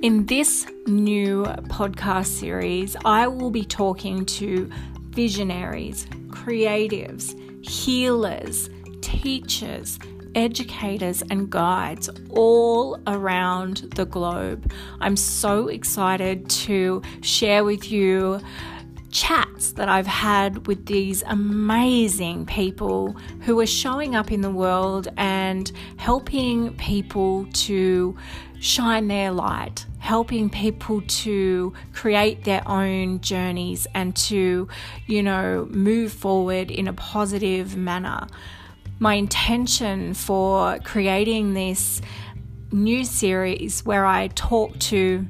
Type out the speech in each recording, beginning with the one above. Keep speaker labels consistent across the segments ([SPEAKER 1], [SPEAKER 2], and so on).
[SPEAKER 1] In this new podcast series, I will be talking to visionaries, creatives, healers, teachers, educators, and guides all around the globe. I'm so excited to share with you chats that I've had with these amazing people who are showing up in the world and helping people to shine their light, helping people to create their own journeys and to, you know, move forward in a positive manner. My intention for creating this new series where I talk to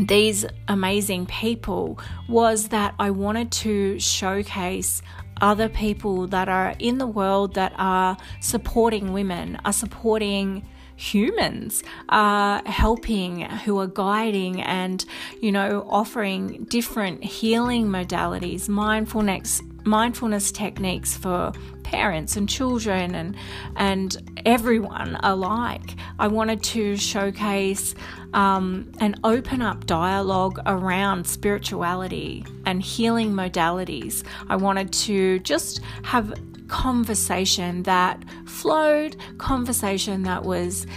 [SPEAKER 1] these amazing people was that I wanted to showcase other people that are in the world that are supporting women, are supporting humans are helping who are guiding and you know offering different healing modalities mindfulness mindfulness techniques for parents and children and and everyone alike. I wanted to showcase um, and open up dialogue around spirituality and healing modalities. I wanted to just have conversation that flowed, conversation that was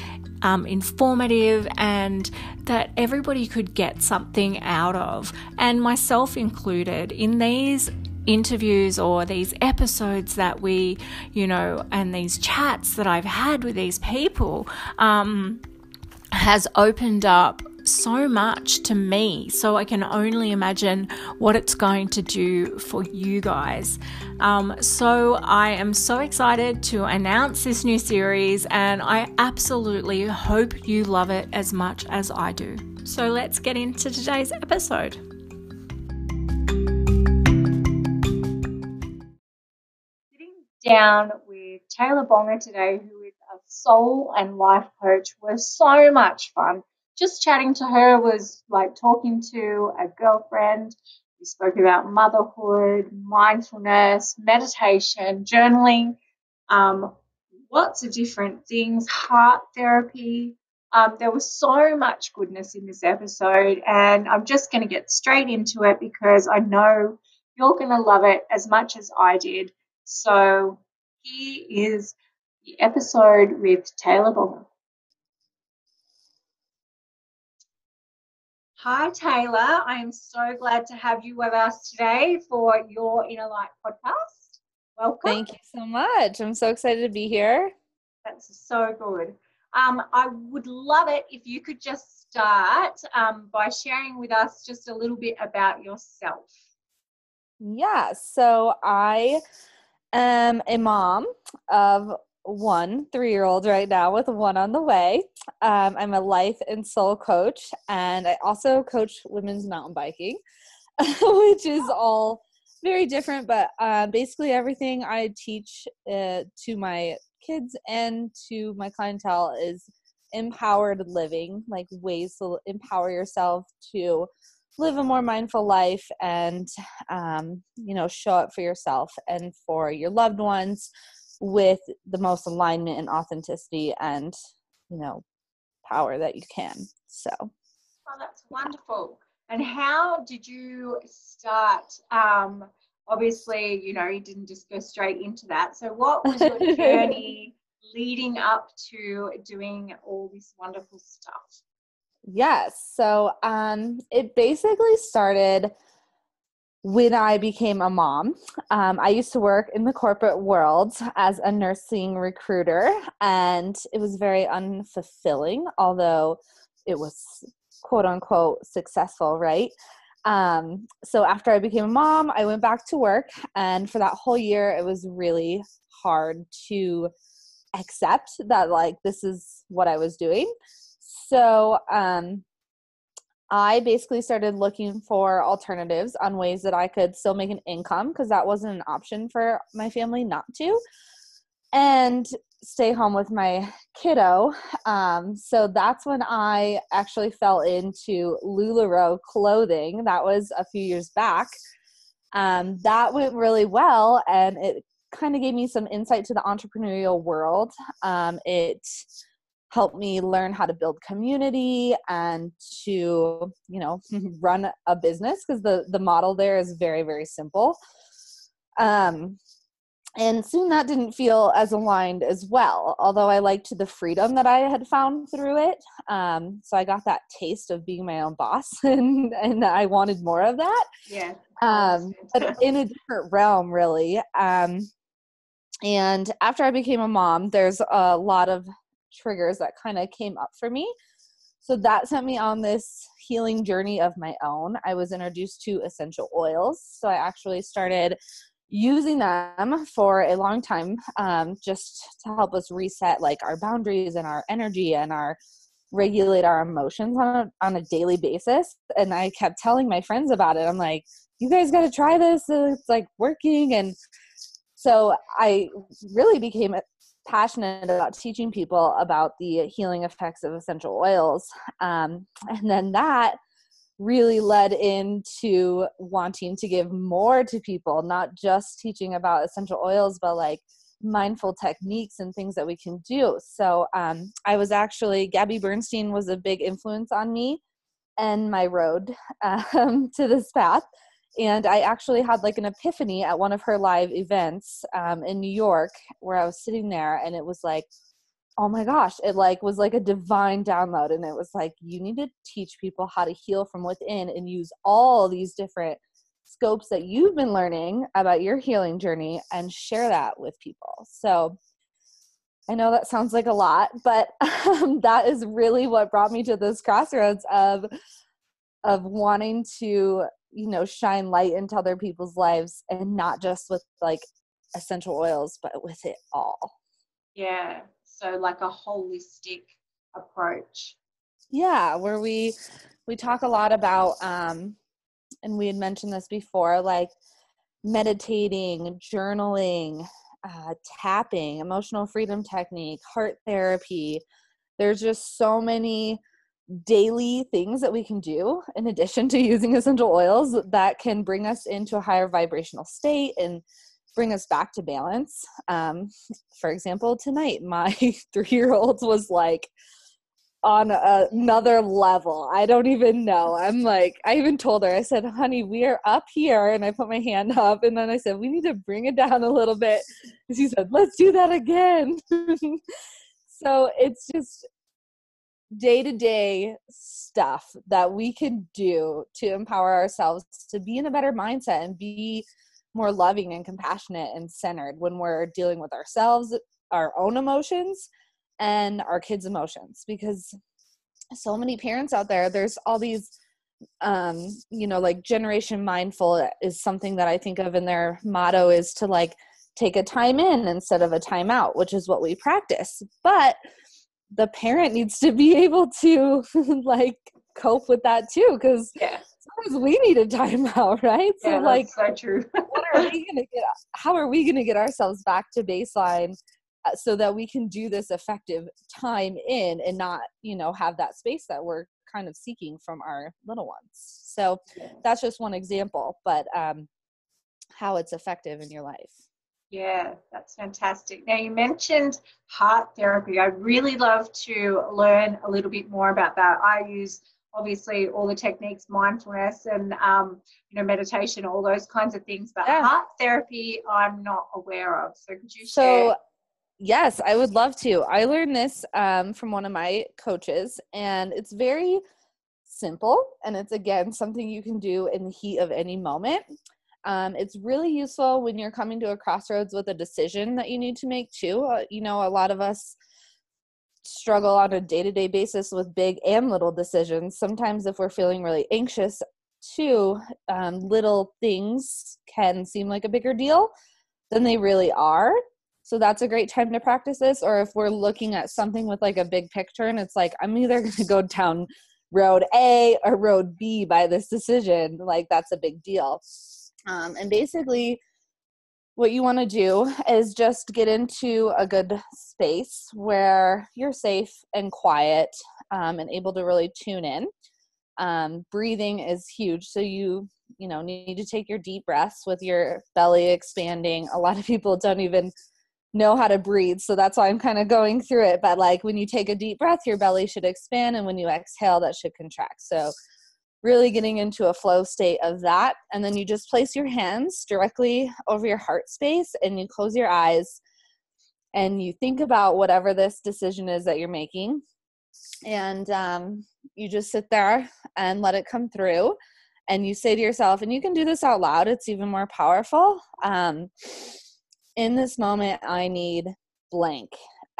[SPEAKER 1] um, informative and that everybody could get something out of, and myself included, in these interviews or these episodes that we, you know, and these chats that I've had with these people um, has opened up so much to me. So I can only imagine what it's going to do for you guys. Um, so I am so excited to announce this new series, and I absolutely hope you love it as much as I do. So let's get into today's episode. Sitting down with Taylor Bonger today, who is a soul and life coach, was so much fun. Just chatting to her was like talking to a girlfriend. We spoke about motherhood, mindfulness, meditation, journaling, um, lots of different things, heart therapy. Um, there was so much goodness in this episode, and I'm just going to get straight into it because I know you're going to love it as much as I did. So here is the episode with Taylor Bonger. Hi, Taylor. I am so glad to have you with us today for your Inner Light podcast. Welcome.
[SPEAKER 2] Thank you so much. I'm so excited to be here.
[SPEAKER 1] That's so good. Um, I would love it if you could just start um, by sharing with us just a little bit about yourself.
[SPEAKER 2] Yeah, so I am a mom of one three year old right now with one on the way. Um, I'm a life and soul coach, and I also coach women's mountain biking, which is all very different. But uh, basically, everything I teach uh, to my kids and to my clientele is empowered living, like ways to empower yourself to live a more mindful life and um, you know show up for yourself and for your loved ones with the most alignment and authenticity and you know power that you can. So. Oh
[SPEAKER 1] that's wonderful. And how did you start um obviously you know you didn't just go straight into that. So what was your journey leading up to doing all this wonderful stuff?
[SPEAKER 2] Yes. So um, it basically started when I became a mom. Um, I used to work in the corporate world as a nursing recruiter, and it was very unfulfilling, although it was quote unquote successful, right? Um, so after I became a mom, I went back to work, and for that whole year, it was really hard to accept that, like, this is what I was doing. So um, I basically started looking for alternatives on ways that I could still make an income because that wasn't an option for my family not to. And stay home with my kiddo. Um, so that's when I actually fell into LuLaRoe clothing. That was a few years back. Um, that went really well and it kind of gave me some insight to the entrepreneurial world. Um, it help me learn how to build community and to you know run a business because the the model there is very very simple. Um and soon that didn't feel as aligned as well although i liked the freedom that i had found through it. Um, so i got that taste of being my own boss and and i wanted more of that.
[SPEAKER 1] Yeah.
[SPEAKER 2] Um, but in a different realm really. Um, and after i became a mom there's a lot of triggers that kind of came up for me. So that sent me on this healing journey of my own. I was introduced to essential oils so i actually started using them for a long time um, just to help us reset like our boundaries and our energy and our regulate our emotions on a, on a daily basis. And i kept telling my friends about it. I'm like you guys got to try this. It's like working. And so i really became passionate about teaching people about the healing effects of essential oils um, and then that really led into wanting to give more to people, not just teaching about essential oils, but like mindful techniques and things that we can do. So um, I was actually, Gabby Bernstein was a big influence on me and my road um, to this path. And I actually had like an epiphany at one of her live events um, in New York where I was sitting there and it was like, oh my gosh it like was like a divine download. And it was like you need to teach people how to heal from within and use all these different scopes that you've been learning about your healing journey and share that with people. So i know that sounds like a lot but um, that is really what brought me to this crossroads of of wanting to you know shine light into other people's lives and not just with like essential oils but with it all.
[SPEAKER 1] Yeah so like a holistic approach.
[SPEAKER 2] Yeah where we we talk a lot about um and we had mentioned this before like meditating journaling uh, tapping emotional freedom technique heart therapy. There's just so many daily things that we can do in addition to using essential oils that can bring us into a higher vibrational state and bring us back to balance. Um, for example, tonight, my three year old was like on another level. I don't even know. I'm like, I even told her, I said, honey, we are up here. And I put my hand up and then I said, we need to bring it down a little bit. And she said, let's do that again. so it's just day to day stuff that we can do to empower ourselves to be in a better mindset and be more loving and compassionate and centered when we're dealing with ourselves, our own emotions, and our kids' emotions. Because so many parents out there, there's all these um you know like generation mindful is something that i think of in their motto is to like take a time in instead of a time out which is what we practice but the parent needs to be able to like cope with that too because
[SPEAKER 1] yeah
[SPEAKER 2] sometimes we need a timeout, right?
[SPEAKER 1] So yeah, like so true.
[SPEAKER 2] what are we gonna get how are we gonna get ourselves back to baseline uh, so that we can do this effective time in and not, you know, have that space that we're kind of seeking from our little ones. So that's just one example, but um how it's effective in your life.
[SPEAKER 1] Yeah, that's fantastic. Now, you mentioned heart therapy. I'd really love to learn a little bit more about that. I use obviously all the techniques, mindfulness and um, you know meditation, all those kinds of things. But yeah. heart therapy, I'm not aware of. So could you
[SPEAKER 2] so,
[SPEAKER 1] share?
[SPEAKER 2] Yes, I would love to. I learned this um, from one of my coaches, and it's very simple. And it's again something you can do in the heat of any moment. Um, it's really useful when you're coming to a crossroads with a decision that you need to make too. Uh, you know, a lot of us struggle on a day to day basis with big and little decisions. Sometimes, if we're feeling really anxious, too, um, little things can seem like a bigger deal than they really are. So that's a great time to practice this. Or if we're looking at something with like a big picture and it's like, I'm either going to go down road A or road B by this decision, like that's a big deal. Um, and basically, what you want to do is just get into a good space where you're safe and quiet um, and able to really tune in um, breathing is huge so you you know need to take your deep breaths with your belly expanding a lot of people don't even know how to breathe. So that's why I'm kind of going through it. But like when you take a deep breath, your belly should expand. And when you exhale, that should contract. So really getting into a flow state of that. And then you just place your hands directly over your heart space and you close your eyes and you think about whatever this decision is that you're making. And um, you just sit there and let it come through. And you say to yourself, and you can do this out loud, it's even more powerful. Um, in this moment, I need blank.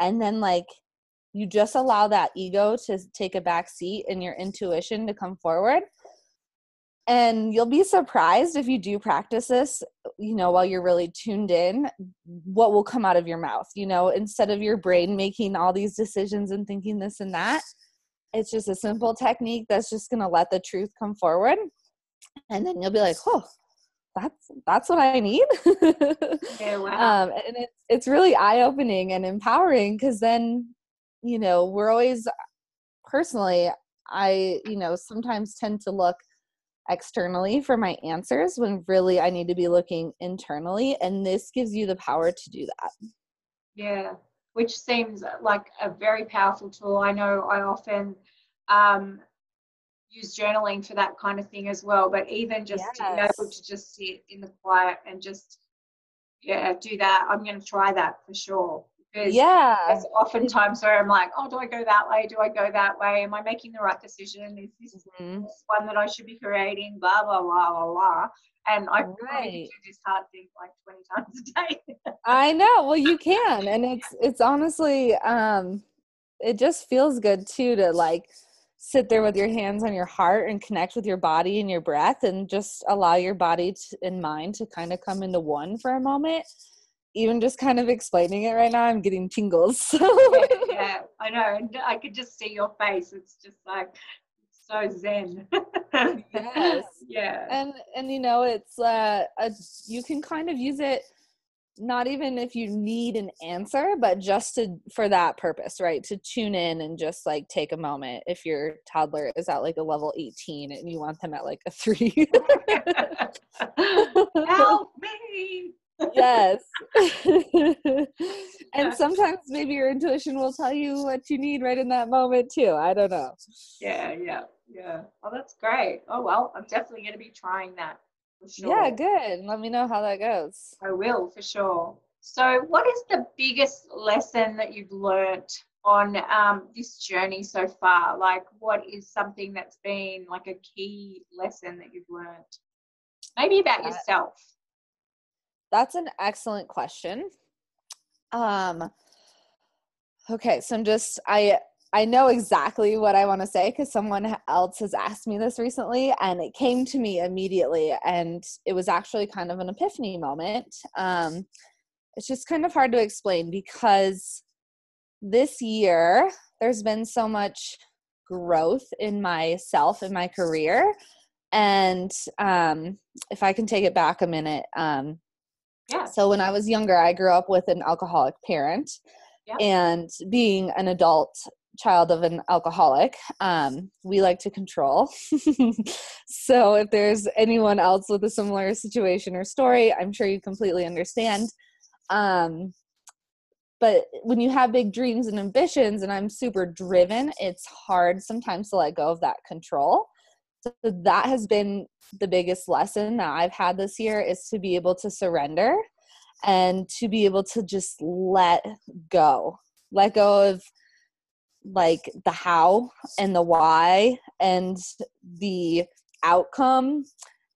[SPEAKER 2] And then, like, you just allow that ego to take a back seat and your intuition to come forward. And you'll be surprised if you do practice this you know while you're really tuned in what will come out of your mouth you know instead of your brain making all these decisions and thinking this and that. It's just a simple technique that's just going to let the truth come forward. And then you'll be like oh that's that's what i need.
[SPEAKER 3] Yeah, wow.
[SPEAKER 2] um, and it's it's really eye-opening and empowering because then you know we're always personally i you know sometimes tend to look externally for my answers when really I need to be looking internally. And this gives you the power to do that.
[SPEAKER 3] Yeah, which seems like a very powerful tool. I know I often um, use journaling for that kind of thing as well, but even just yes. to be able to just sit in the quiet and just, yeah, do that, I'm going to try that for sure.
[SPEAKER 2] Because yeah.
[SPEAKER 3] There's oftentimes where I'm like, oh, do I go that way? Do I go that way? Am I making the right decision? Is this mm-hmm. one that I should be creating? Blah, blah, blah, blah, blah. And I right. do this hard thing like 20 times a day.
[SPEAKER 2] I know. Well, you can. And it's, it's honestly, um, it just feels good too to like sit there with your hands on your heart and connect with your body and your breath and just allow your body to, and mind to kind of come into one for a moment even just kind of explaining it right now, I'm getting tingles.
[SPEAKER 3] yeah, yeah, I know. And I could just see your face. It's just like so zen.
[SPEAKER 2] yes.
[SPEAKER 3] Yeah.
[SPEAKER 2] And and you know, it's uh a, you can kind of use it not even if you need an answer, but just to for that purpose, right? To tune in and just like take a moment if your toddler is at like a level 18 and you want them at like a 3.
[SPEAKER 3] Help me
[SPEAKER 2] yes. and sometimes maybe your intuition will tell you what you need right in that moment too. I don't know.
[SPEAKER 3] Yeah, yeah, yeah. Oh, that's great. Oh well, I'm definitely going to be trying that. Sure.
[SPEAKER 2] Yeah, good. Let me know how that goes.
[SPEAKER 3] I will for sure. So, what is the biggest lesson that you've learned on um, this journey so far? Like, what is something that's been like a key lesson that you've learned? Maybe about uh, yourself.
[SPEAKER 2] That's an excellent question. Um okay, so I'm just I I know exactly what I want to say because someone else has asked me this recently and it came to me immediately and it was actually kind of an epiphany moment. Um it's just kind of hard to explain because this year there's been so much growth in myself in my career and um if i can take it back a minute um
[SPEAKER 3] yeah.
[SPEAKER 2] So when I was younger, I grew up with an alcoholic parent. Yeah. And being an adult child of an alcoholic, um, we like to control. so if there's anyone else with a similar situation or story, I'm sure you completely understand. Um, but when you have big dreams and ambitions, and I'm super driven, it's hard sometimes to let go of that control. So that has been the biggest lesson that I've had this year is to be able to surrender and to be able to just let go. Let go of like the how and the why and the outcome.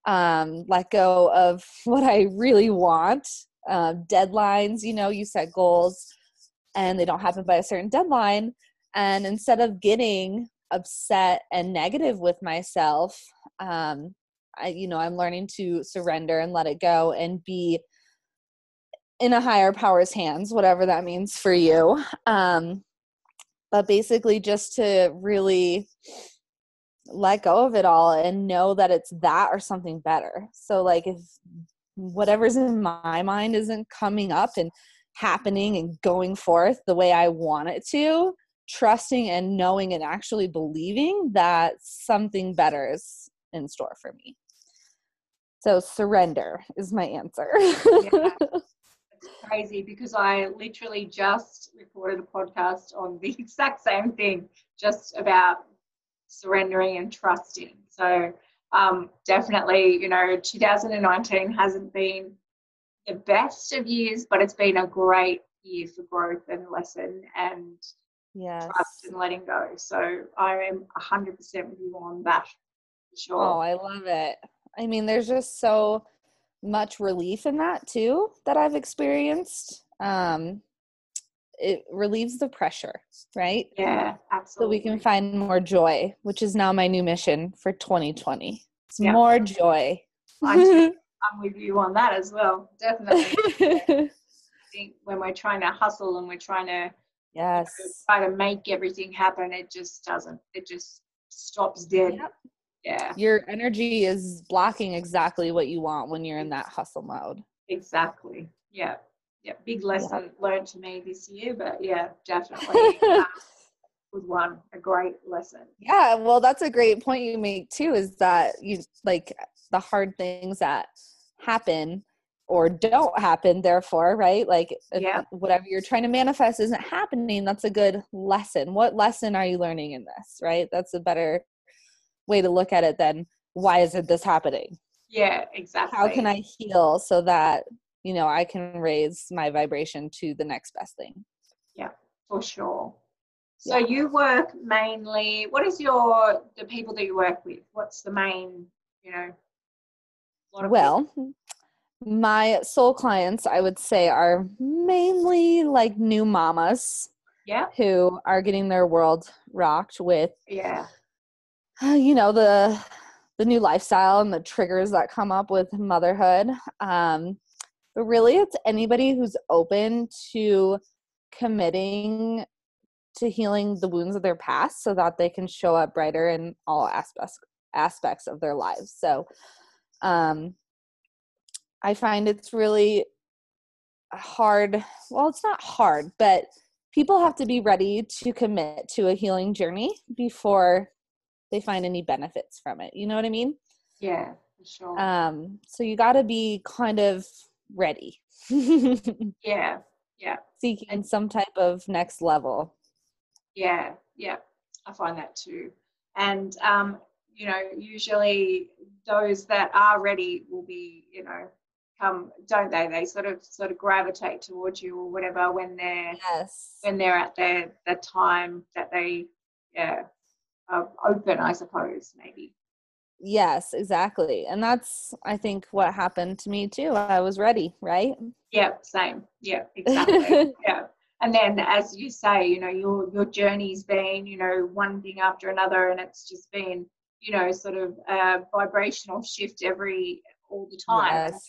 [SPEAKER 2] Um, let go of what I really want. Uh, deadlines, you know, you set goals and they don't happen by a certain deadline. And instead of getting upset and negative with myself um i you know i'm learning to surrender and let it go and be in a higher power's hands whatever that means for you. Um but basically just to really let go of it all and know that it's that or something better. So like if whatever's in my mind isn't coming up and happening and going forth the way i want it to trusting and knowing and actually believing that something better is in store for me. So surrender is my answer.
[SPEAKER 3] yeah. it's crazy because I literally just recorded a podcast on the exact same thing, just about surrendering and trusting. So um, definitely, you know, 2019 hasn't been the best of years, but it's been a great year for growth and lesson and
[SPEAKER 2] yes.
[SPEAKER 3] trust and letting go. So I am 100% with you on that. Sure.
[SPEAKER 2] Oh, I love it. I mean, there's just so much relief in that too that I've experienced. Um, it relieves the pressure, right?
[SPEAKER 3] Yeah, absolutely.
[SPEAKER 2] So we can find more joy, which is now my new mission for 2020. It's
[SPEAKER 3] Yeah.
[SPEAKER 2] more joy.
[SPEAKER 3] I'm, I'm with you on that as well. Definitely. I think when we're trying to hustle and we're trying to
[SPEAKER 2] yes.
[SPEAKER 3] try to make everything happen, it just doesn't. It just stops dead.
[SPEAKER 2] Yep.
[SPEAKER 3] Yeah,
[SPEAKER 2] Your energy is blocking exactly what you want when you're in that hustle mode.
[SPEAKER 3] exactly. Yeah, yeah. Big lesson learned to me this year, but yeah, definitely uh, good one. A great lesson.
[SPEAKER 2] Yeah, well, that's a great point you make too. Is that you like the hard things that happen or don't happen, therefore, right? Like, if
[SPEAKER 3] Yeah.
[SPEAKER 2] whatever you're trying to manifest isn't happening, that's a good lesson. What lesson are you learning in this, right? That's a better way to look at it than why isn't this happening?
[SPEAKER 3] Yeah, exactly.
[SPEAKER 2] How can I heal so that, you know, I can raise my vibration to the next best thing?
[SPEAKER 3] Yeah, for sure. So
[SPEAKER 2] Yeah.
[SPEAKER 3] you work mainly. What is your the people that you work with? What's the main? You know. lot of
[SPEAKER 2] Well, my soul clients, I would say, are mainly like new mamas
[SPEAKER 3] yeah,
[SPEAKER 2] who are getting their world rocked with,
[SPEAKER 3] yeah,
[SPEAKER 2] uh, you know, the the new lifestyle and the triggers that come up with motherhood. Um, but really, it's anybody who's open to committing to healing the wounds of their past so that they can show up brighter in all aspects aspects of their lives. So, um, I find it's really hard. Well, it's not hard, but people have to be ready to commit to a healing journey before they find any benefits from it. You know what I mean?
[SPEAKER 3] yeah, for sure.
[SPEAKER 2] Um, so you got to be kind of ready,
[SPEAKER 3] yeah, yeah,
[SPEAKER 2] seeking some type of next level.
[SPEAKER 3] yeah, yeah. I find that too. And um, you know, usually those that are ready will be, you know, come, don't they? They sort of sort of gravitate towards you or whatever when they're
[SPEAKER 2] Yes.
[SPEAKER 3] when they're at their the time that they yeah are open, I suppose maybe.
[SPEAKER 2] Yes, exactly. And that's, I think, what happened to me too. I was ready, right?
[SPEAKER 3] Yeah, same. Yeah, exactly. yeah. And then as you say, you know, your your journey's been, you know, one thing after another and it's just been, you know, sort of a vibrational shift every all the time.
[SPEAKER 2] Yes.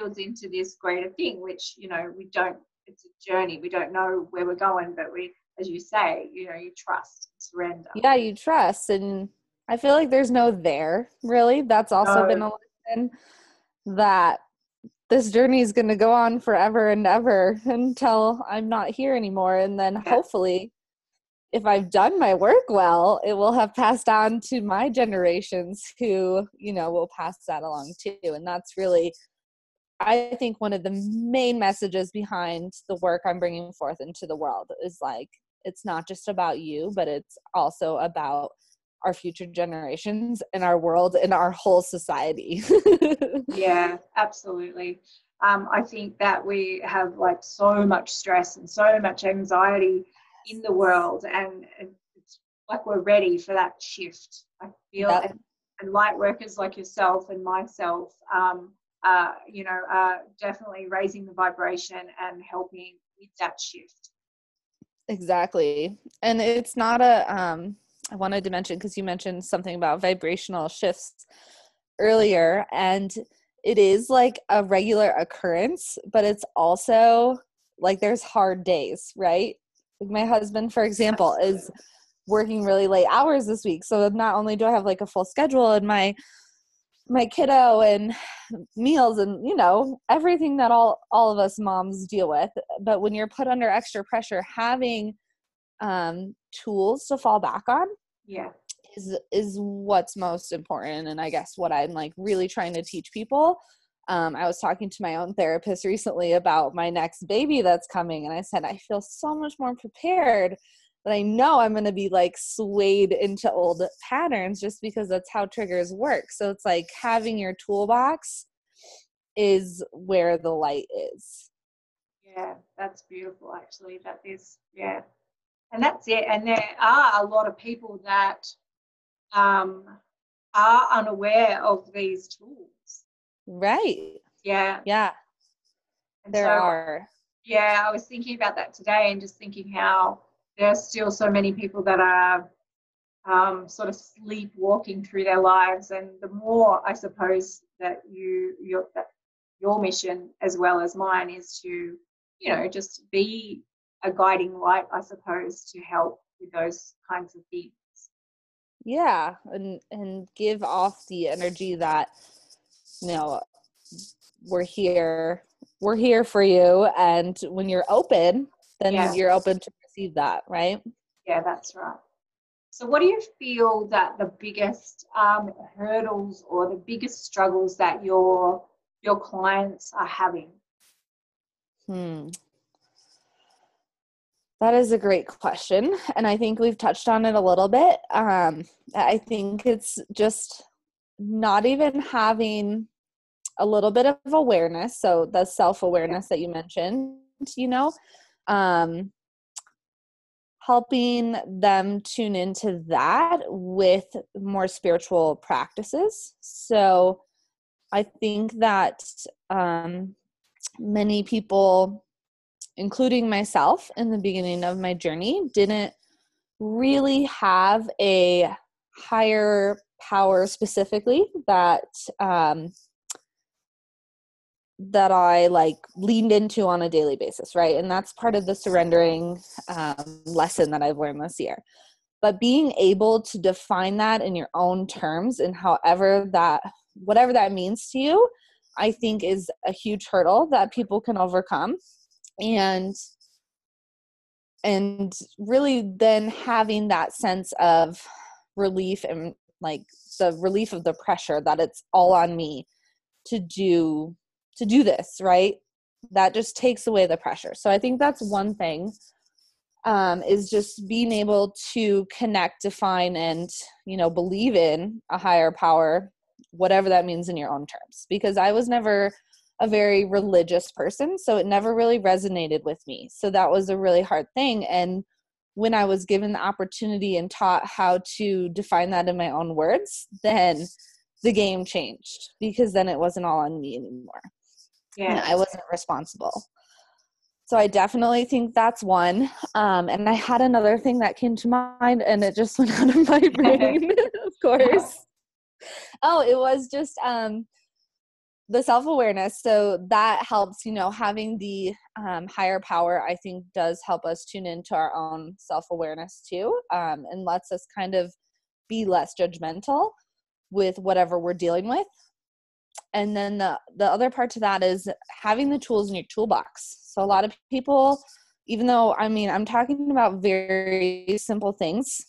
[SPEAKER 3] Just builds into this greater thing, which, you know, we don't it's a journey. We don't know where we're going, but we as you say, you know, you trust, surrender.
[SPEAKER 2] yeah, you trust. And I feel like there's no there, really. That's also
[SPEAKER 3] No.
[SPEAKER 2] been a lesson that this journey is going to go on forever and ever until I'm not here anymore. And then
[SPEAKER 3] Yeah.
[SPEAKER 2] hopefully, if I've done my work well, it will have passed on to my generations who, you know, will pass that along too. And that's really, I think, one of the main messages behind the work I'm bringing forth into the world is like, it's not just about you, but it's also about our future generations and our world and our whole society.
[SPEAKER 3] Yeah, absolutely. Um, I think that we have like so much stress and so much anxiety in the world, and it's like we're ready for that shift. I feel,
[SPEAKER 2] Yep.
[SPEAKER 3] and, and light workers like yourself and myself, um, uh, you know, are definitely raising the vibration and helping with that shift.
[SPEAKER 2] exactly. And it's not a um I wanted to mention because you mentioned something about vibrational shifts earlier and it is like a regular occurrence, but it's also like there's hard days, right? Like my husband, for example, is working really late hours this week. So not only do I have like a full schedule and my my kiddo and meals and you know everything that all all of us moms deal with. But when you're put under extra pressure having um tools to fall back on
[SPEAKER 3] Yeah,
[SPEAKER 2] is is what's most important and i guess what i'm like really trying to teach people. Um, I was talking to my own therapist recently about my next baby that's coming, and I said, I feel so much more prepared but I know I'm going to be like swayed into old patterns just because that's how triggers work. So it's like having your toolbox is where the light is.
[SPEAKER 3] Yeah, that's beautiful actually. That is, yeah. And that's it. And there are a lot of people that um, are unaware of these tools.
[SPEAKER 2] Right.
[SPEAKER 3] Yeah.
[SPEAKER 2] Yeah. And there so, are.
[SPEAKER 3] Yeah, I was thinking about that today and just thinking how there's still so many people that are um, sort of sleepwalking through their lives, and the more I suppose that you your that your mission as well as mine is to you know just be a guiding light, I suppose, to help with those kinds of things.
[SPEAKER 2] Yeah, and and give off the energy that you know we're here we're here for you and when you're open then yeah. you're open to receive that, right?
[SPEAKER 3] Yeah, that's right. So, what do you feel that the biggest um, hurdles or the biggest struggles that your your clients are having?
[SPEAKER 2] Hmm. That is a great question, and I think we've touched on it a little bit. Um, I think it's just not even having a little bit of awareness. So the self awareness that you mentioned, you know, um, helping them tune into that with more spiritual practices. So I think that um, many people, including myself in the beginning of my journey, didn't really have a higher power specifically that um, that I like leaned into on a daily basis, right? And that's part of the surrendering um, lesson that I've learned this year. But being able to define that in your own terms and however that, whatever that means to you, I think is a huge hurdle that people can overcome. And and really then having that sense of relief and like the relief of the pressure that it's all on me to do to do this, right? That just takes away the pressure. So I think that's one thing um, is just being able to connect, define, and you know believe in a higher power, whatever that means in your own terms. Because I was never a very religious person, so it never really resonated with me. So that was a really hard thing. And when I was given the opportunity and taught how to define that in my own words, then the game changed because then it wasn't all on me anymore yeah. i wasn't responsible. So i definitely think that's one. Um, and i had another thing that came to mind and it just went out of my brain of course. Oh it was just um, the self-awareness. So that helps you know having the um, higher power i think does help us tune into our own self-awareness too um, and lets us kind of be less judgmental with whatever we're dealing with and then the the other part to that is having the tools in your toolbox. So a lot of people even though i mean i'm talking about very simple things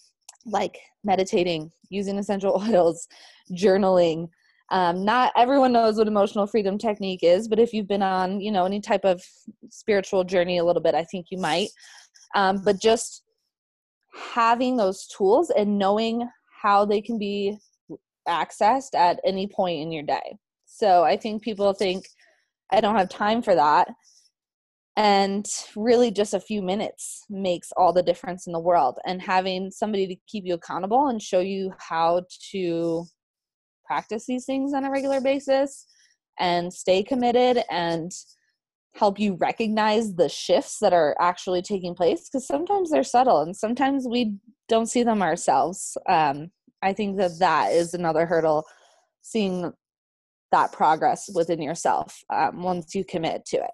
[SPEAKER 2] like meditating using essential oils journaling um, not everyone knows what emotional freedom technique is but if you've been on you know any type of spiritual journey a little bit i think you might. Um, but just having those tools and knowing how they can be accessed at any point in your day so I think people think I don't have time for that. And really, just a few minutes makes all the difference in the world. And having somebody to keep you accountable and show you how to practice these things on a regular basis and stay committed and help you recognize the shifts that are actually taking place because sometimes they're subtle and sometimes we don't see them ourselves um, i think that that is another hurdle seeing that progress within yourself um, once you commit to it.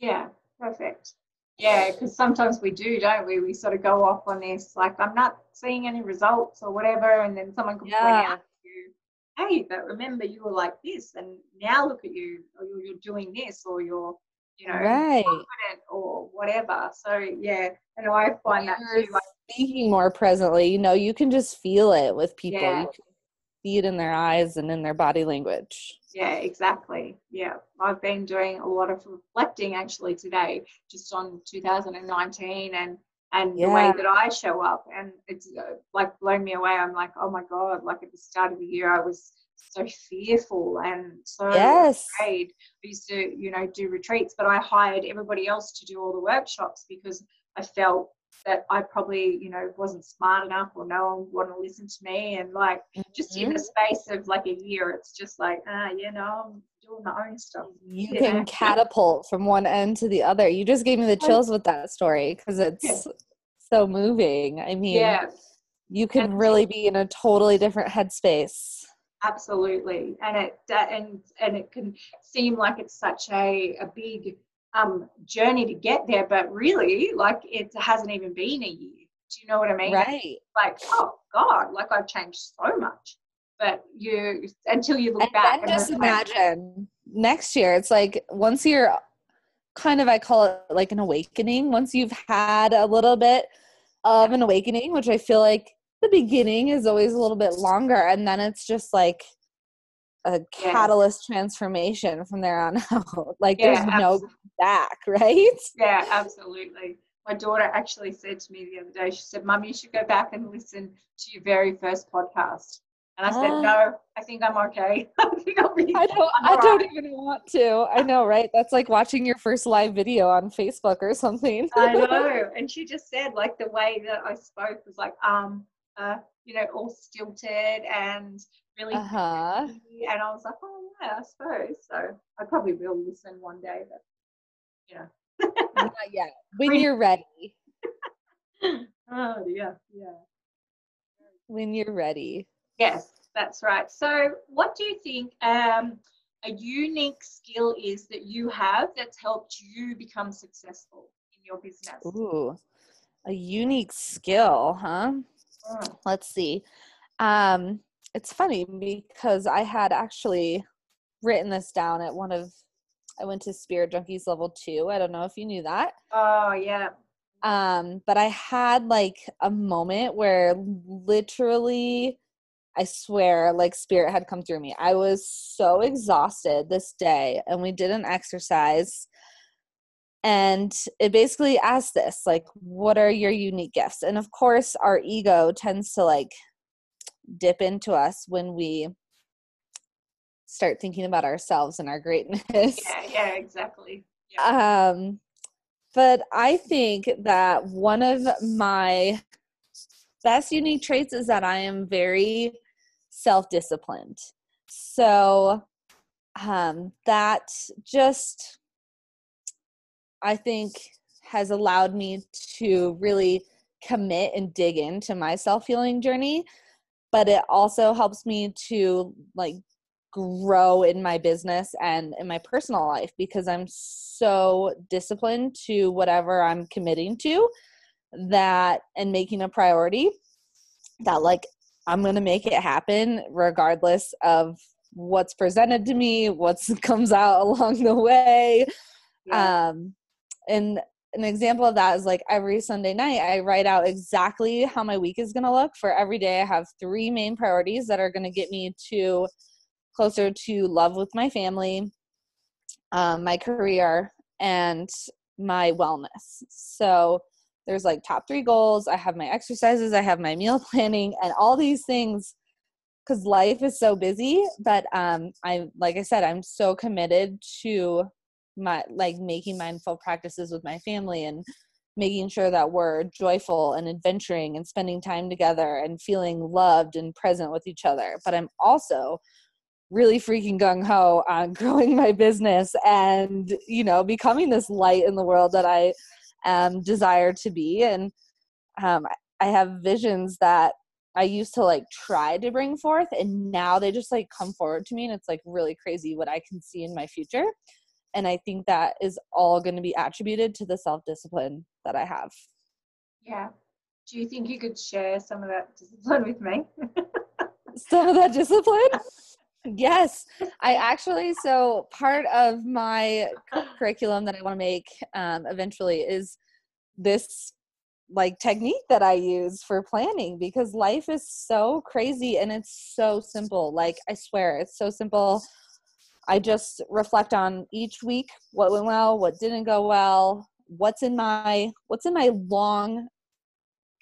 [SPEAKER 3] Yeah, perfect. Yeah, because sometimes we do, don't we? We sort of go off on this, like, I'm not seeing any results or whatever, and then someone can yeah. point out to you, hey, but remember you were like this, and now look at you, or you're, you're doing this, or you're, you know, right. confident or whatever. So, yeah, and I find you're that too. Like,
[SPEAKER 2] speaking more presently, you know, you can just feel it with people. Yeah. You can see it in their eyes and in their body language.
[SPEAKER 3] Yeah, exactly. Yeah, I've been doing a lot of reflecting actually today, just on 2019 and and yeah. the way that I show up, and it's uh, like blown me away. I'm like, oh my god! Like at the start of the year, I was so fearful and so yes. afraid. I used to, you know, do retreats, but I hired everybody else to do all the workshops because I felt that I probably, you know, wasn't smart enough or no one would want to listen to me. And like just mm-hmm. in the mm-hmm. space of like a year, it's just like, ah, you know, I'm doing my own stuff.
[SPEAKER 2] You yeah. can catapult from one end to the other. You just gave me the chills with that story because it's yeah. so moving. I mean, yeah. you can and really be in a totally different headspace.
[SPEAKER 3] Absolutely. And it, and, and it can seem like it's such a, a big, um, journey to get there, but really, like it hasn't even been a year. Do you know what I mean?
[SPEAKER 2] Right.
[SPEAKER 3] Like, oh God, like I've changed so much. But you until you look and back.
[SPEAKER 2] Then just imagine next year. It's like once you're kind of I call it like an awakening. Once you've had a little bit of an awakening, which I feel like the beginning is always a little bit longer, and then it's just like a catalyst yeah. transformation from there on out. like yeah, there's absolutely. no back, right?
[SPEAKER 3] Yeah, absolutely. My daughter actually said to me the other day, she said, Mum, you should go back and listen to your very first podcast. And I said, uh, No, I think I'm okay. I think I'll be
[SPEAKER 2] I don't I don't even want to. I know, right? That's like watching your first live video on Facebook or something.
[SPEAKER 3] I know. And she just said like the way that I spoke was like, um, uh, you know, all stilted and really uh-huh. and I was like, oh yeah, I suppose. So I probably will listen one day, but you know.
[SPEAKER 2] Not yet. When you're ready.
[SPEAKER 3] oh yeah, yeah.
[SPEAKER 2] When you're ready.
[SPEAKER 3] Yes, that's right. So what do you think um, a unique skill is that you have that's helped you become successful in your business?
[SPEAKER 2] Ooh, a unique skill, huh? Mm. Let's see. Um, it's funny because I had actually written this down at one of I went to Spirit Junkies level 2. I don't know if you knew that.
[SPEAKER 3] Oh, yeah.
[SPEAKER 2] Um but I had like a moment where literally I swear like spirit had come through me. I was so exhausted this day and we did an exercise and it basically asked this like what are your unique gifts? And of course our ego tends to like dip into us when we start thinking about ourselves and our greatness.
[SPEAKER 3] Yeah, yeah, exactly. Yeah.
[SPEAKER 2] Um but I think that one of my best unique traits is that I am very self-disciplined. So um that just I think has allowed me to really commit and dig into my self-healing journey but it also helps me to like grow in my business and in my personal life because I'm so disciplined to whatever I'm committing to that and making a priority that like I'm going to make it happen regardless of what's presented to me, what comes out along the way. Yeah. Um and an example of that is like every Sunday night, I write out exactly how my week is going to look. For every day, I have three main priorities that are going to get me to closer to love with my family, um, my career, and my wellness. So there's like top three goals. I have my exercises, I have my meal planning, and all these things because life is so busy. But um, I, like I said, I'm so committed to my like making mindful practices with my family and making sure that we're joyful and adventuring and spending time together and feeling loved and present with each other. But i'm also really freaking gung ho on growing my business and you know becoming this light in the world that i um, desire to be. And um, i have visions that i used to like try to bring forth and now they just like come forward to me and it's like really crazy what i can see in my future and i think that is all going to be attributed to the self-discipline that i have.
[SPEAKER 3] Yeah. Do you think you could share some of that discipline with me?
[SPEAKER 2] Some of that discipline? Yes. I actually so part of my curriculum that i want to make um, eventually is this like technique that i use for planning because life is so crazy and it's so simple. Like i swear it's so simple I just reflect on each week what went well, what didn't go well, what's in my what's in my long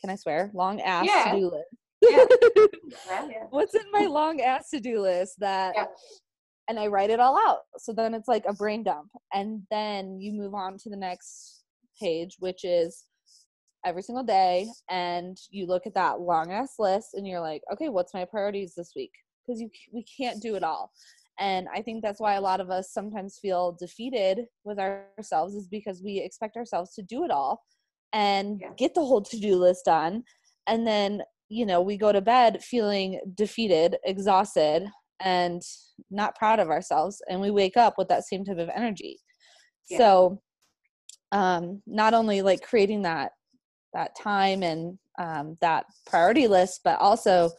[SPEAKER 2] can I swear? Long ass
[SPEAKER 3] Yeah.
[SPEAKER 2] to-do list.
[SPEAKER 3] Yeah.
[SPEAKER 2] What's in my long ass to-do list that and I write it all out. So then it's like a brain dump. And then you move on to the next page, which is every single day. And you look at that long ass list and you're like, okay, what's my priorities this week? Because you we can't do it all. And I think that's why a lot of us sometimes feel defeated with ourselves is because we expect ourselves to do it all and
[SPEAKER 3] Yeah.
[SPEAKER 2] get the whole to-do list done. And then, you know, we go to bed feeling defeated, exhausted, and not proud of ourselves and we wake up with that same type of energy
[SPEAKER 3] Yeah.
[SPEAKER 2] so um not only like creating that that time and um that priority list but also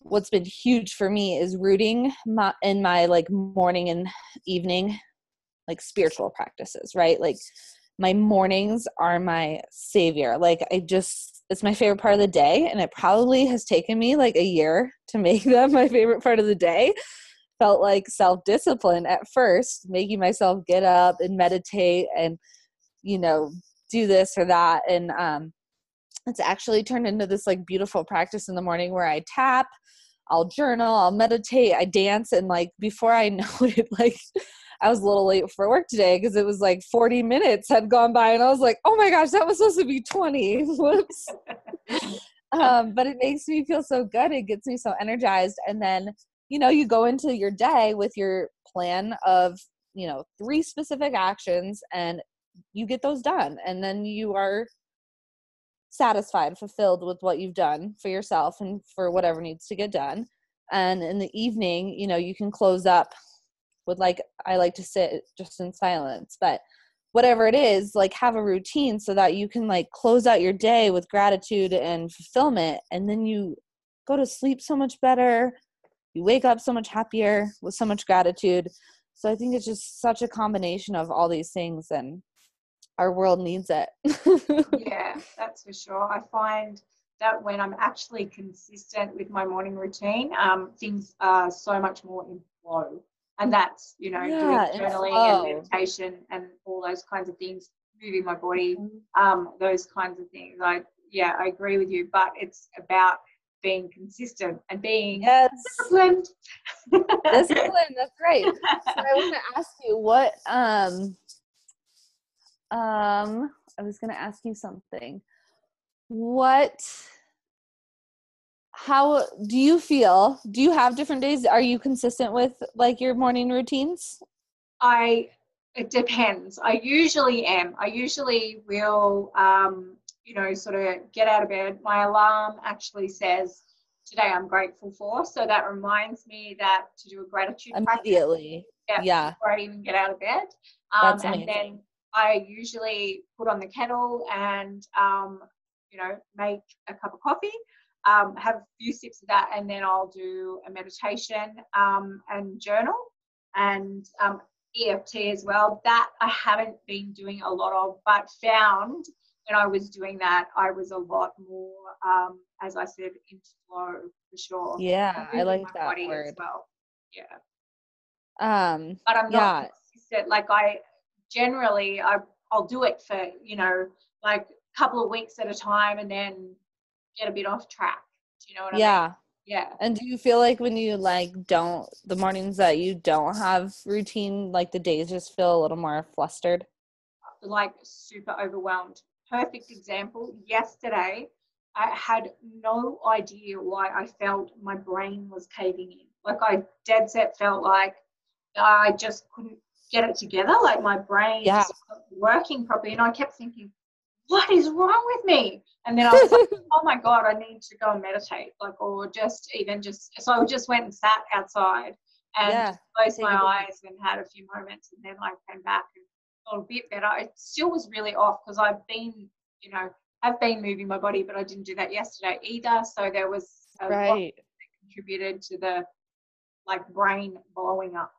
[SPEAKER 2] what's been huge for me is rooting my in my like morning and evening like spiritual practices right? Like my mornings are my savior. Like i just it's my favorite part of the day and it probably has taken me like a year to make them my favorite part of the day. Felt like self-discipline at first making myself get up and meditate and you know do this or that and um it's actually turned into this like beautiful practice in the morning where i tap i'll journal i'll meditate i dance and like before i know it like I was a little late for work today because it was like 40 minutes had gone by and I was like, oh my gosh, that was supposed to be 20. Whoops. um, but it makes me feel so good. It gets me so energized. And then, you know, you go into your day with your plan of, you know, three specific actions and you get those done. And then you are satisfied, fulfilled with what you've done for yourself and for whatever needs to get done. And in the evening, you know, you can close up with like I like to sit just in silence, but whatever it is, like have a routine so that you can like close out your day with gratitude and fulfillment and then you go to sleep so much better. You wake up so much happier with so much gratitude. So I think it's just such a combination of all these things and our world needs it.
[SPEAKER 3] yeah, that's for sure. I find that when I'm actually consistent with my morning routine, um, things are so much more in flow. And that's, you know,
[SPEAKER 2] Yeah,
[SPEAKER 3] doing journaling and meditation and all those kinds of things, moving my body,
[SPEAKER 2] Mm-hmm.
[SPEAKER 3] um, those kinds of things. I yeah, I agree with you, but it's about being consistent and being
[SPEAKER 2] yes.
[SPEAKER 3] disciplined.
[SPEAKER 2] Discipline, that's right. so I want to ask you what um um I was going to ask you something. What how do you feel? Do you have different days? Are you consistent with like your morning routines?
[SPEAKER 3] I it depends. I usually am. I usually will um, you know, sort of get out of bed. My alarm actually says today I'm grateful for. So that reminds me that to do a gratitude practice
[SPEAKER 2] Immediately.
[SPEAKER 3] yeah,
[SPEAKER 2] Yeah.
[SPEAKER 3] before I even get out of bed. Um,
[SPEAKER 2] That's
[SPEAKER 3] and then I usually put on the kettle and, um, you know, make a cup of coffee, um, have a few sips of that, and then I'll do a meditation um, and journal and um, EFT as well. That I haven't been doing a lot of, but found when I was doing that, I was a lot more, um, as I said, into flow for sure.
[SPEAKER 2] Yeah, I like
[SPEAKER 3] my
[SPEAKER 2] that
[SPEAKER 3] body as
[SPEAKER 2] word.
[SPEAKER 3] well. Yeah
[SPEAKER 2] Um
[SPEAKER 3] but I'm
[SPEAKER 2] Yeah.
[SPEAKER 3] not consistent. Like I generally I I'll do it for, you know, like a couple of weeks at a time and then get a bit off track. Do you know what I mean?
[SPEAKER 2] yeah.
[SPEAKER 3] Yeah.
[SPEAKER 2] And do you feel like when you like don't the mornings that you don't have routine, like the days just feel a little more flustered?
[SPEAKER 3] Like super overwhelmed. Perfect example. Yesterday I had no idea why I felt my brain was caving in. Like I dead set felt like I just couldn't get it together. Like my brain
[SPEAKER 2] Yeah.
[SPEAKER 3] just wasn't working properly. And I kept thinking, what is wrong with me? And then I was like, oh my God, I need to go and meditate. Like, or just even just, so I just went and sat outside and
[SPEAKER 2] Yeah,
[SPEAKER 3] closed my eyes and had a few moments. And then I came back and felt a bit better. It still was really off because I've been, you know, I've been moving my body, but I didn't do that yesterday either. So there was a lot
[SPEAKER 2] Right.
[SPEAKER 3] that contributed to the like brain blowing up.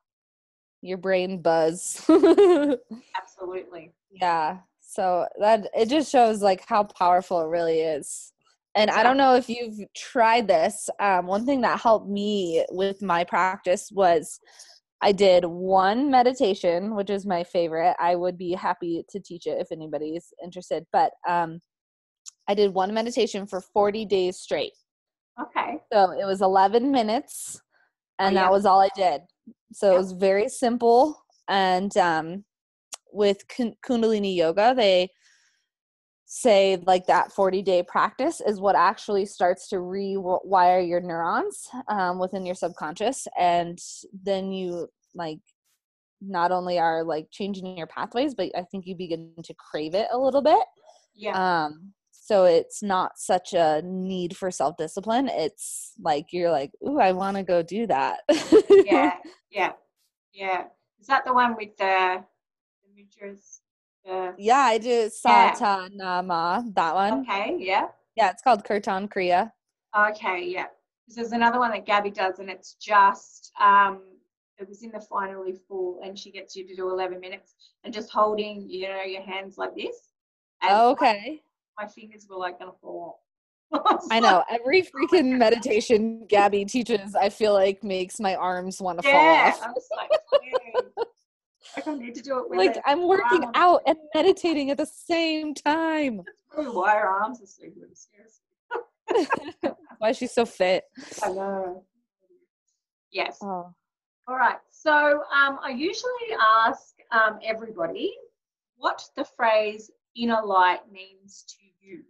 [SPEAKER 2] Your brain buzz.
[SPEAKER 3] Absolutely.
[SPEAKER 2] yeah. So that it just shows like how powerful it really is. And I don't know if you've tried this. Um, one thing that helped me with my practice was I did one meditation, which is my favorite. I would be happy to teach it if anybody's interested. But um, I did one meditation for 40 days straight.
[SPEAKER 3] Okay.
[SPEAKER 2] So it was 11 minutes, and
[SPEAKER 3] Oh, yeah.
[SPEAKER 2] that was all I did. So
[SPEAKER 3] Yep.
[SPEAKER 2] it was very simple. And um, with kun- Kundalini Yoga, they say like that 40 day practice is what actually starts to rewire your neurons um, within your subconscious. And then you like not only are like changing your pathways, but I think you begin to crave it a little bit
[SPEAKER 3] Yeah.
[SPEAKER 2] um so it's not such a need for self-discipline it's like you're like ooh i want to go do that
[SPEAKER 3] yeah. Yeah. Yeah. Is that the one with the the mudras? The,
[SPEAKER 2] yeah i do
[SPEAKER 3] Yeah.
[SPEAKER 2] satanama that one
[SPEAKER 3] okay. Yeah.
[SPEAKER 2] yeah it's called kirtan kriya
[SPEAKER 3] Okay, yeah. 'Cause There's another one that Gabby does, and it's just um, it was in the finally full, and she gets you to do 11 minutes and just holding, you know, your hands like this. And
[SPEAKER 2] okay
[SPEAKER 3] My fingers were like gonna fall off.
[SPEAKER 2] i know every freaking meditation gabby teaches i feel like makes my arms want to
[SPEAKER 3] yeah,
[SPEAKER 2] fall
[SPEAKER 3] I
[SPEAKER 2] off
[SPEAKER 3] was like, "Dang." like I need to do it with
[SPEAKER 2] like
[SPEAKER 3] it.
[SPEAKER 2] i'm working
[SPEAKER 3] arm.
[SPEAKER 2] out and meditating at the same time
[SPEAKER 3] why her arms are so good. Seriously.
[SPEAKER 2] why is she so fit
[SPEAKER 3] I know. Yes.
[SPEAKER 2] oh
[SPEAKER 3] All right. So um, I usually ask um, everybody what the phrase inner light means to you.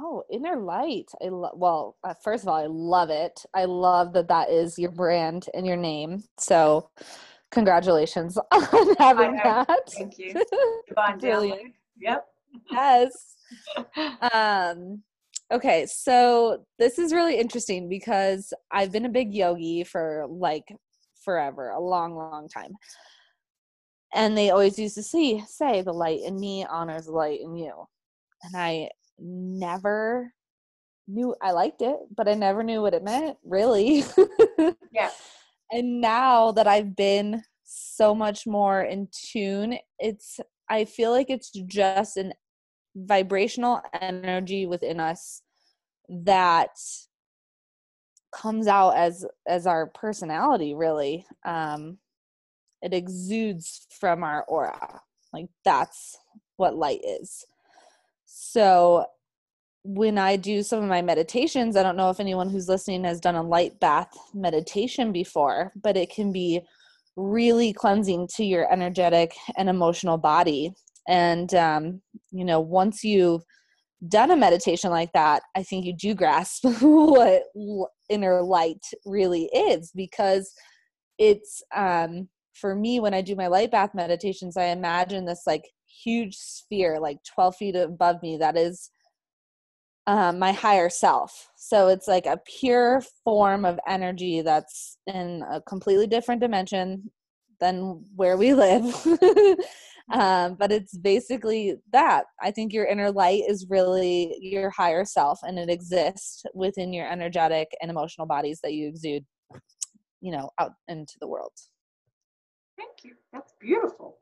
[SPEAKER 2] Oh, inner light. I lo- well, uh, first of all, I love it. I love that that is your brand and your name. So, congratulations on having that.
[SPEAKER 3] Thank you.
[SPEAKER 2] Brilliant.
[SPEAKER 3] Yep.
[SPEAKER 2] yes. Um okay, so this is really interesting because I've been a big yogi for like forever, a long long time. And they always used to see say the light in me honors the light in you. And I never knew I liked it, but I never knew what it meant, really.
[SPEAKER 3] Yeah.
[SPEAKER 2] and now that I've been so much more in tune, it's I feel like it's just an vibrational energy within us that comes out as as our personality really um it exudes from our aura like that's what light is so when i do some of my meditations i don't know if anyone who's listening has done a light bath meditation before but it can be really cleansing to your energetic and emotional body. And um, you know once you've done a meditation like that i think you do grasp what inner light really is because it's um for me when i do my light bath meditations i imagine this like huge sphere like 12 feet above me that is um, my higher self so it's like a pure form of energy that's in a completely different dimension than where we live um, but it's basically that i think your inner light is really your higher self and it exists within your energetic and emotional bodies that you exude you know out into the world
[SPEAKER 3] Thank you. That's beautiful.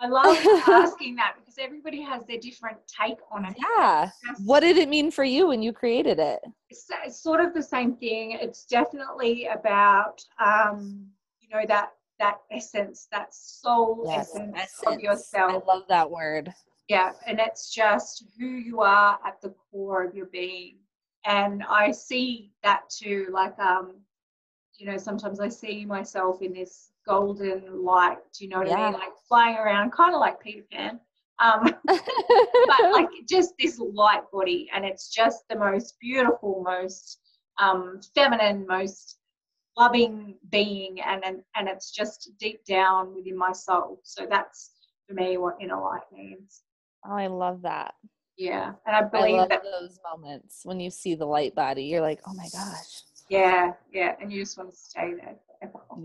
[SPEAKER 3] I love asking that because everybody has their different take on it.
[SPEAKER 2] yeah what did it mean for you when you created it
[SPEAKER 3] it's, it's sort of the same thing. It's definitely about um, you know that that essence, that soul essence, of yourself.
[SPEAKER 2] i love that word
[SPEAKER 3] Yeah, and it's just who you are at the core of your being. And I see that too. Like um, you know, sometimes I see myself in this golden light. Do you know what I mean? Like flying around, kind of like Peter Pan. Um, but like just this light body and it's just the most beautiful most um, feminine most loving being and, and and it's just deep down within my soul so that's for me what inner light means
[SPEAKER 2] oh i love that
[SPEAKER 3] yeah and i
[SPEAKER 2] i
[SPEAKER 3] believe
[SPEAKER 2] love
[SPEAKER 3] that
[SPEAKER 2] those moments when you see the light body you're like oh my gosh
[SPEAKER 3] yeah yeah and you just want to stay there.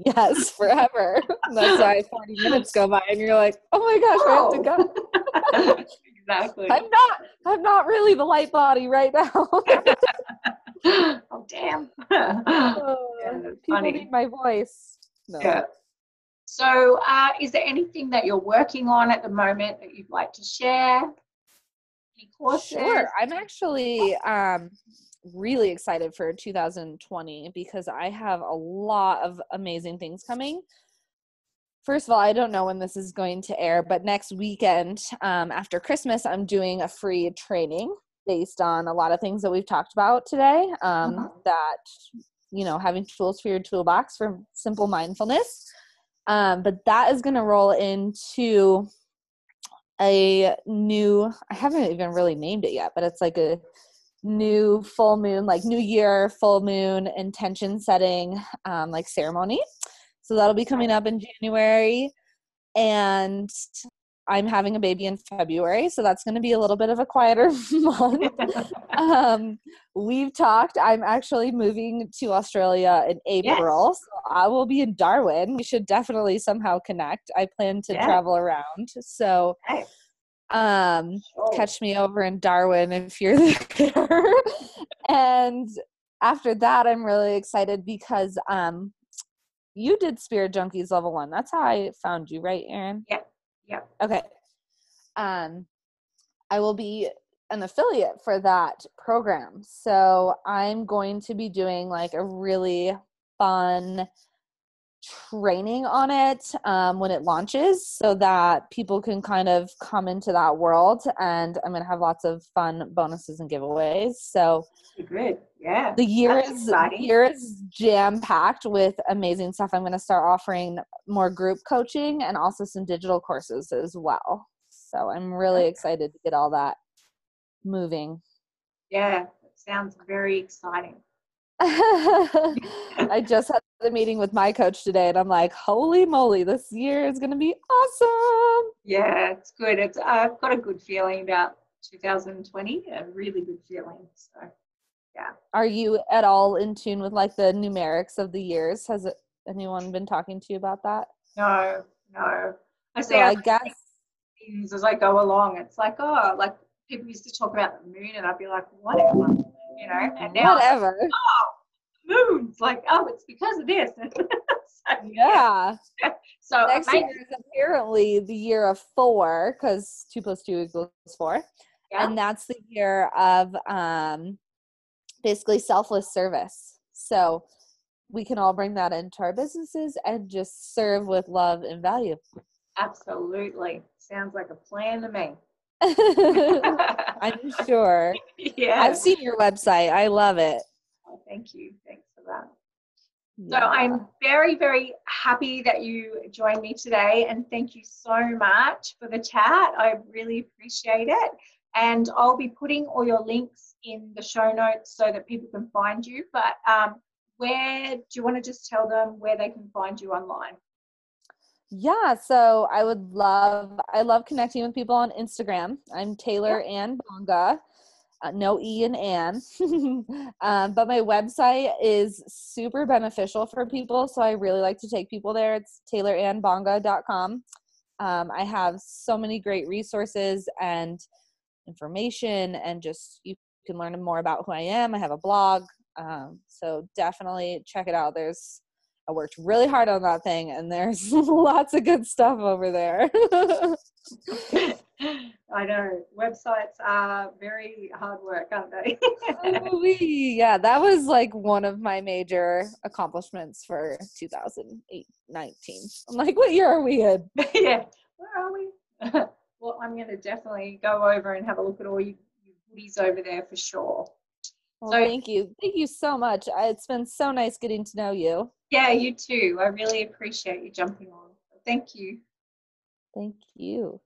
[SPEAKER 2] Yes, forever. That's why 40 minutes go by and you're like, oh my gosh, I have to go.
[SPEAKER 3] exactly
[SPEAKER 2] I'm not I'm not really the light body right now.
[SPEAKER 3] oh damn
[SPEAKER 2] Oh,
[SPEAKER 3] that's
[SPEAKER 2] People
[SPEAKER 3] funny.
[SPEAKER 2] need my voice. No.
[SPEAKER 3] Yeah. So, uh, is there anything that you're working on at the moment that you'd like to share? Any courses?
[SPEAKER 2] Sure. I'm actually um really excited for 2020 because I have a lot of amazing things coming. first of all, I don't know when this is going to air, but next weekend um, after Christmas, I'm doing a free training based on a lot of things that we've talked about today. Um,
[SPEAKER 3] Uh-huh.
[SPEAKER 2] That, you know, having tools for your toolbox for simple mindfulness. Um, but that is going to roll into a new, I haven't even really named it yet, but it's like a new full moon, like new year, full moon intention setting, um, like ceremony. So that'll be coming up in January. And I'm having a baby in February. So that's going to be a little bit of a quieter month. um, we've talked. I'm actually moving to Australia in April. So I will be in Darwin. We should definitely somehow connect. I plan to travel around. So
[SPEAKER 3] Okay.
[SPEAKER 2] Um
[SPEAKER 3] Sure.
[SPEAKER 2] catch me over in Darwin if you're there. and after that, I'm really excited because um, you did Spirit Junkies level one. That's how I found you, right, Erin?
[SPEAKER 3] Yep, yep.
[SPEAKER 2] Okay. Um, I will be an affiliate for that program. So I'm going to be doing like a really fun training on it um, when it launches so that people can kind of come into that world and i'm going to have lots of fun bonuses and giveaways so
[SPEAKER 3] Good. Yeah.
[SPEAKER 2] the year
[SPEAKER 3] That's
[SPEAKER 2] is
[SPEAKER 3] exciting.
[SPEAKER 2] year is jam packed with amazing stuff i'm going to start offering more group coaching and also some digital courses as well so i'm really excited to get all that moving
[SPEAKER 3] Yeah. That sounds very exciting.
[SPEAKER 2] I just had a meeting with my coach today, and I'm like, holy moly, this year is going to be awesome.
[SPEAKER 3] Yeah, it's good. It's I've got a good feeling about 2020. A really good feeling. So yeah.
[SPEAKER 2] Are you at all in tune with like the numerics of the years? Has it, anyone been talking to you about that?
[SPEAKER 3] no, no. I
[SPEAKER 2] So
[SPEAKER 3] see.
[SPEAKER 2] I
[SPEAKER 3] I
[SPEAKER 2] guess,
[SPEAKER 3] things as I go along. It's like oh, like people used to talk about the moon, and I'd be like, whatever, you know. And now,
[SPEAKER 2] whatever.
[SPEAKER 3] oh, moons, like oh, it's because of this. so,
[SPEAKER 2] Yeah.
[SPEAKER 3] So
[SPEAKER 2] Next
[SPEAKER 3] amazing.
[SPEAKER 2] year is apparently the year of four because two plus two equals four.
[SPEAKER 3] Yeah.
[SPEAKER 2] and that's the year of um basically selfless service so we can all bring that into our businesses and just serve with love and value
[SPEAKER 3] Absolutely. Sounds like a plan to me.
[SPEAKER 2] i'm sure
[SPEAKER 3] yeah.
[SPEAKER 2] i've seen your website i love it
[SPEAKER 3] Oh, thank you. Thanks for that.
[SPEAKER 2] Yeah.
[SPEAKER 3] So I'm very, very happy that you joined me today, and thank you so much for the chat. I really appreciate it. And I'll be putting all your links in the show notes so that people can find you. But um, where do you want to just tell them where they can find you online?
[SPEAKER 2] yeah so i would love i love connecting with people on instagram i'm taylor Ann bonga uh, no e and Ann. um, but my website is super beneficial for people so i really like to take people there. It's taylorannbonga.com um, i have so many great resources and information and just you can learn more about who i am. I have a blog um, so definitely check it out. There's i worked really hard on that thing and there's lots of good stuff over there
[SPEAKER 3] I know websites are very hard work, aren't they?
[SPEAKER 2] Yeah, that was like one of my major accomplishments for 2008 19. I'm like, what year are we in?
[SPEAKER 3] yeah. Where are we? well, I'm going to definitely go over and have a look at all your, your goodies over there for sure.
[SPEAKER 2] Well,
[SPEAKER 3] So-
[SPEAKER 2] thank you. Thank you so much. It's been so nice getting to know you.
[SPEAKER 3] Yeah, you too. I really appreciate you jumping on. Thank you.
[SPEAKER 2] Thank you.